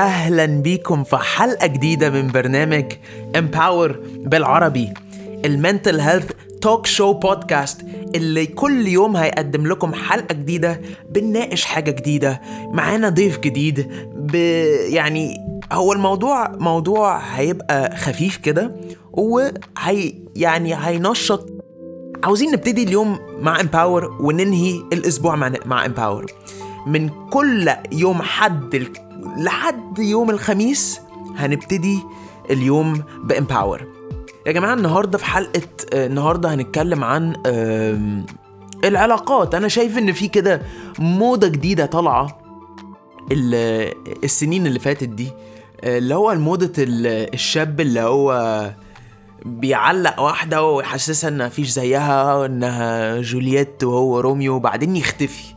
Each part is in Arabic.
أهلا بيكم في حلقة جديدة من برنامج Empower بالعربي ال mental health talk show podcast اللي كل يوم هيقدم لكم حلقة جديدة بنناقش حاجة جديدة معانا ضيف جديد ب... يعني هو الموضوع موضوع هيبقى خفيف كده وهي يعني هينشط. عاوزين نبتدي اليوم مع Empower وننهي الأسبوع مع مع Empower من كل يوم حد لحد يوم الخميس هنبتدي اليوم ب Empower. يا جماعة النهارده في حلقة آه، النهارده هنتكلم عن العلاقات. أنا شايف إن في كده موضة جديدة طالعة ال- السنين اللي فاتت دي آه، اللي هو ال- الشاب اللي هو بيعلق واحدة ويحسسها إنها مفيش زيها وانها جولييت وهو روميو وبعدين يختفي.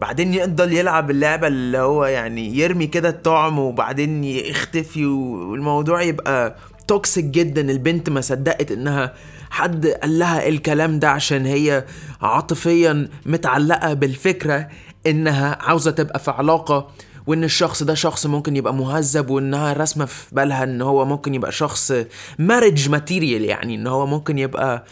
بعدين يفضل يلعب اللعبة اللي هو يعني يرمي كده الطعم وبعدين يختفي والموضوع يبقى toxic جدا. البنت ما صدقت إنها حد قال لها الكلام ده عشان هي عاطفيا متعلقة بالفكرة إنها عاوزة تبقى في علاقة وإن الشخص ده شخص ممكن يبقى مهذب وإنها راسمة في بالها إن هو ممكن يبقى شخص marriage material يعني إن هو ممكن يبقى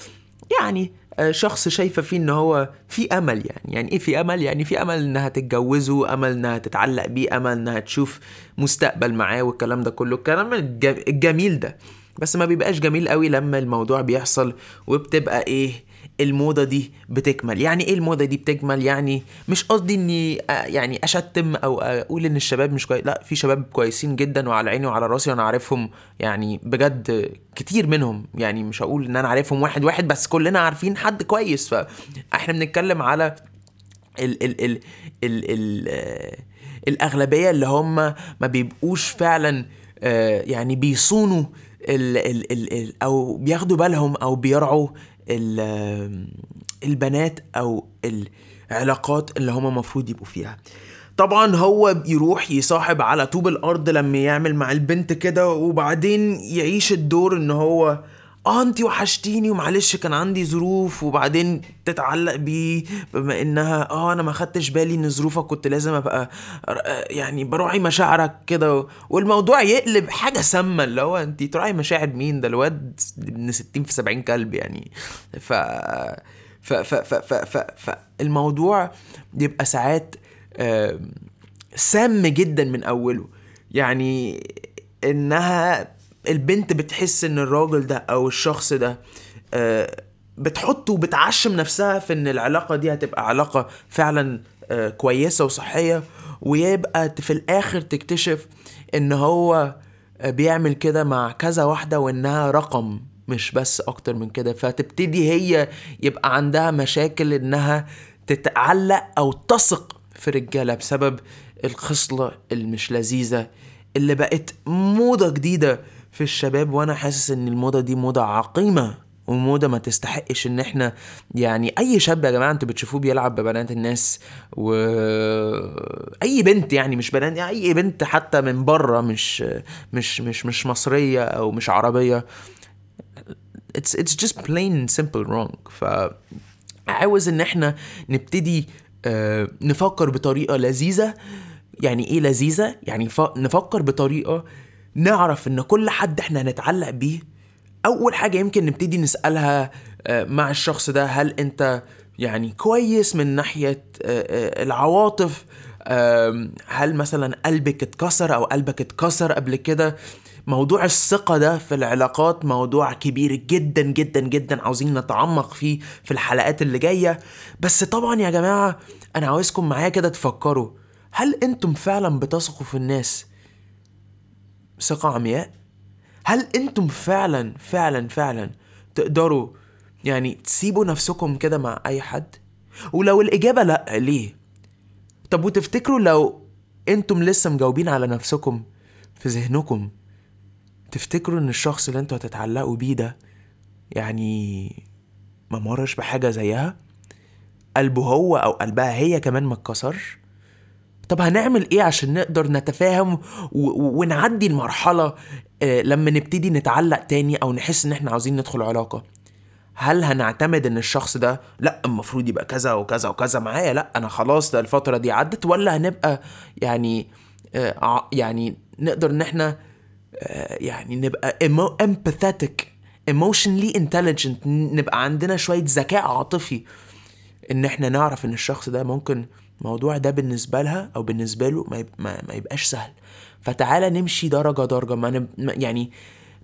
يعني شخص شايفة فيه إن هو في أمل يعني. يعني إيه في أمل؟ يعني في أمل إنها تتجوزه أمل إنها تتعلق بيه أمل إنها تشوف مستقبل معاه والكلام ده كله. الكلام الج- الجميل ده. بس ما بيبقاش جميل قوي لما الموضوع بيحصل وبتبقى إيه؟ الموضة دي بتكمل. يعني إيه الموضة دي بتكمل؟ يعني مش قصدي إني آه، يعني أشتم أو أقول إن الشباب مش كويس لا في شباب كويسين جدا وعلى عيني وعلى راسي وأنا عارفهم يعني بجد كتير منهم يعني مش هقول إن أنا عارفهم واحد واحد بس كلنا عارفين حد كويس. فاحنا بنتكلم على ال ال ال ال ال الأغلبية اللي هم ما بيبقوش فعلا آه، يعني بيصونوا ال ال ال ال أو بياخدوا بالهم أو بيرعوا ال البنات أو العلاقات اللي هم المفروض يبقوا فيها. طبعا هو يروح يصاحب على طوب الأرض لما يعمل مع البنت كده وبعدين يعيش الدور إن هو آه انتي وحشتيني ومعلش كان عندي ظروف. وبعدين تتعلق بيه بما إنها آه أنا ما خدتش بالي إن ظروفك كنت لازم أبقى آه، يعني براعي مشاعرك كده. والموضوع يقلب حاجة سامة اللي هو انتي تراعي مشاعر مين؟ ده الواد ابن 60 في 70 كلب يعني. ف ف ف ف ف ف فالموضوع بيبقى ساعات سام جدا من أوله. يعني إنها البنت بتحس إن الراجل ده أو الشخص ده آه، بتحط وبتعشم نفسها في إن العلاقة دي هتبقى علاقة فعلا آه، كويسة وصحية. ويبقى في الآخر تكتشف إن هو آه، بيعمل كده مع كذا واحدة وإنها رقم مش بس أكتر من كده. فتبتدي هي يبقى عندها مشاكل إنها تتعلق أو تثق في رجالة بسبب الخصلة المش لذيذة اللي بقت موضة جديدة في الشباب وأنا حاسس إن الموضة دي موضة عقيمة وموضة ما تستحقش إن إحنا يعني أي شاب يا جماعة أنتوا بتشوفوه بيلعب ببنات الناس و أي بنت يعني مش بنات يعني أي بنت حتى من بره مش مش مش مش مصرية أو مش عربية. It's it's just plain simple wrong. ف عاوز إن إحنا نبتدي نفكر بطريقة لذيذة يعني إيه لذيذة يعني. نفكر بطريقة نعرف إن كل حد إحنا هنتعلق بيه أول حاجة يمكن نبتدي نسألها آه، مع الشخص ده هل أنت يعني كويس من ناحية آه، آه، العواطف هل مثلا قلبك اتكسر أو قلبك اتكسر قبل كده موضوع الثقة ده في العلاقات موضوع كبير جدا جدا جدا عاوزين نتعمق فيه في الحلقات اللي جاية بس طبعا يا جماعة أنا عاوزكم معايا كده تفكروا هل أنتم فعلا بتثقوا في الناس ثقة عمياء؟ هل أنتم فعلا فعلا فعلا تقدروا يعني تسيبوا نفسكم كده مع أي حد؟ ولو الإجابة لأ ليه؟ طب وتفتكروا لو أنتم لسه مجاوبين على نفسكم في ذهنكم تفتكروا ان الشخص اللي أنتوا هتتعلقوا بيه ده يعني ما مرش بحاجة زيها؟ قلبه هو أو قلبها هي كمان ما اتكسرش؟ طب هنعمل إيه عشان نقدر نتفاهم ونعدي المرحلة آه، لما نبتدي نتعلق تاني أو نحس ان إحنا عاوزين ندخل علاقة؟ هل هنعتمد إن الشخص ده لأ المفروض يبقى كذا وكذا وكذا معايا لأ أنا خلاص ده الفترة دي عدت ولا هنبقى يعني آه، يعني نقدر إن إحنا آه، يعني نبقى empathetic emotionally intelligent نبقى عندنا شوية ذكاء عاطفي إن إحنا نعرف إن الشخص ده ممكن الموضوع ده بالنسبة لها أو بالنسبة له ما, ما, يبقاش سهل فتعالى نمشي درجة درجة ما. يعني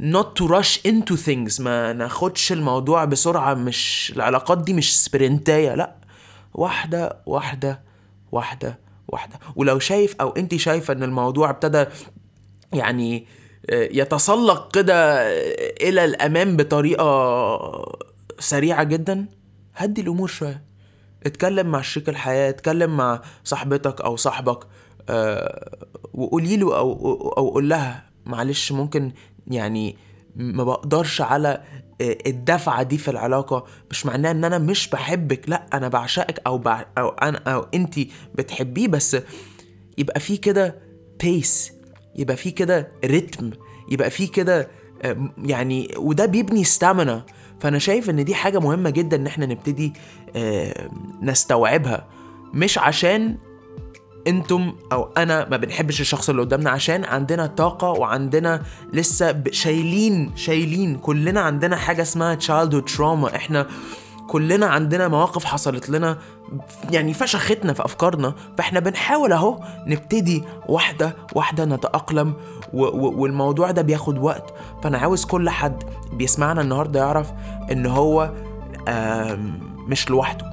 not to rush into things. ما ناخدش الموضوع بسرعة مش العلاقات دي مش سبرنتاية لا. واحدة واحدة واحدة واحدة. ولو شايف أو انت شايفة إن الموضوع ابتدى يعني آه، يتسلق كده إلى الأمام بطريقة سريعة جدا هدي الأمور شوية. اتكلم مع شريك الحياة اتكلم مع صاحبتك أو صاحبك أه وقولي له أو أو قول لها معلش ممكن يعني ما بقدرش على آه، الدفعة دي في العلاقة. مش معناه إن أنا مش بحبك لأ أنا بعشقك أو بع... أو أنا أو انت بتحبيه بس يبقى في كده بيس يبقى في كده رتم يبقى في كده آه، يعني وده بيبني ستامنا فأنا شايف إن دي حاجة مهمة جدا إن إحنا نبتدي آه، نستوعبها. مش عشان أنتم أو أنا ما بنحبش الشخص اللي قدامنا عشان عندنا طاقة وعندنا لسه شايلين شايلين. كلنا عندنا حاجة اسمها childhood trauma. إحنا كلنا عندنا مواقف حصلت لنا يعني فشختنا في أفكارنا. فاحنا بنحاول اهو نبتدي واحدة واحدة نتأقلم و- و- والموضوع ده بياخد وقت. فأنا عاوز كل حد بيسمعنا النهارده يعرف إن هو مش لوحده.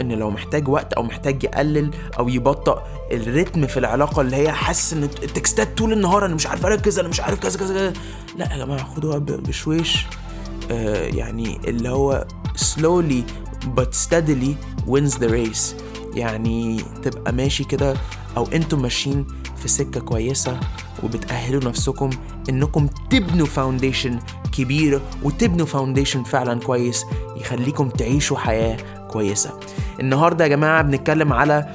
إن لو محتاج وقت أو محتاج يقلل أو يبطئ الريتم في العلاقة اللي هي حاسس إن التكستات طول النهار أنا مش عارف أركز أنا مش عارف كذا كذا كذا. لا يا جماعة خدوها بشويش. آه يعني اللي هو slowly but steadily wins the race. يعني تبقى ماشي كده أو أنتم ماشيين في سكة كويسة وبتأهلوا نفسكم إنكم تبنوا foundation كبيرة وتبنوا foundation فعلا كويس يخليكم تعيشوا حياة كويسة. النهاردة يا جماعة بنتكلم على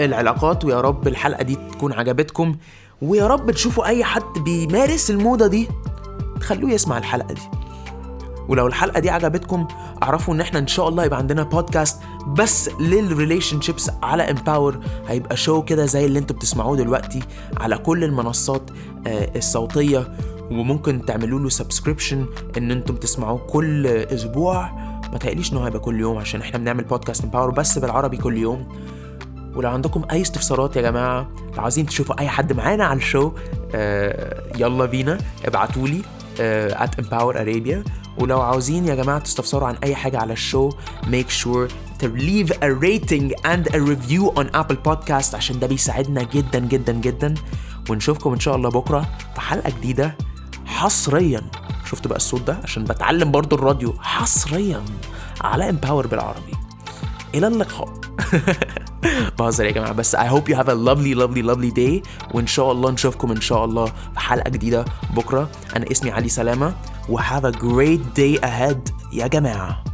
العلاقات ويا رب الحلقة دي تكون عجبتكم ويا رب تشوفوا أي حد بيمارس الموضة دي تخلوه يسمع الحلقة دي. ولو الحلقة دي عجبتكم اعرفوا إن إحنا إن شاء الله يبقى عندنا بودكاست بس لل relationships على Empower هيبقى show كده زي اللي أنتوا بتسمعوه دلوقتي على كل المنصات آه، الصوتية وممكن تعملوا له subscription إن أنتم تسمعوه كل أسبوع. ما تقليش إنه هيبقى كل يوم عشان إحنا بنعمل podcast Empower بس بالعربي كل يوم. ولو عندكم أي استفسارات يا جماعة لو عايزين تشوفوا أي حد معانا على الشو آه يلا بينا ابعتولي آه at empower arabia. ولو عاوزين يا جماعة تستفسروا عن أي حاجة على الشو make sure to leave a rating and a review on Apple Podcast عشان ده بيساعدنا جدا جدا جدا. ونشوفكم إن شاء الله بكرة في حلقة جديدة حصريا. شفت بقى الصوت ده؟ عشان بتعلم برضو الراديو حصريا على امباور بالعربي. إلى اللقاء. بهزر يا جماعة بس I hope you have a lovely lovely lovely day. وإن شاء الله نشوفكم إن شاء الله في حلقة جديدة بكرة. أنا اسمي علي سلامة. و have a great day ahead يا جماعة.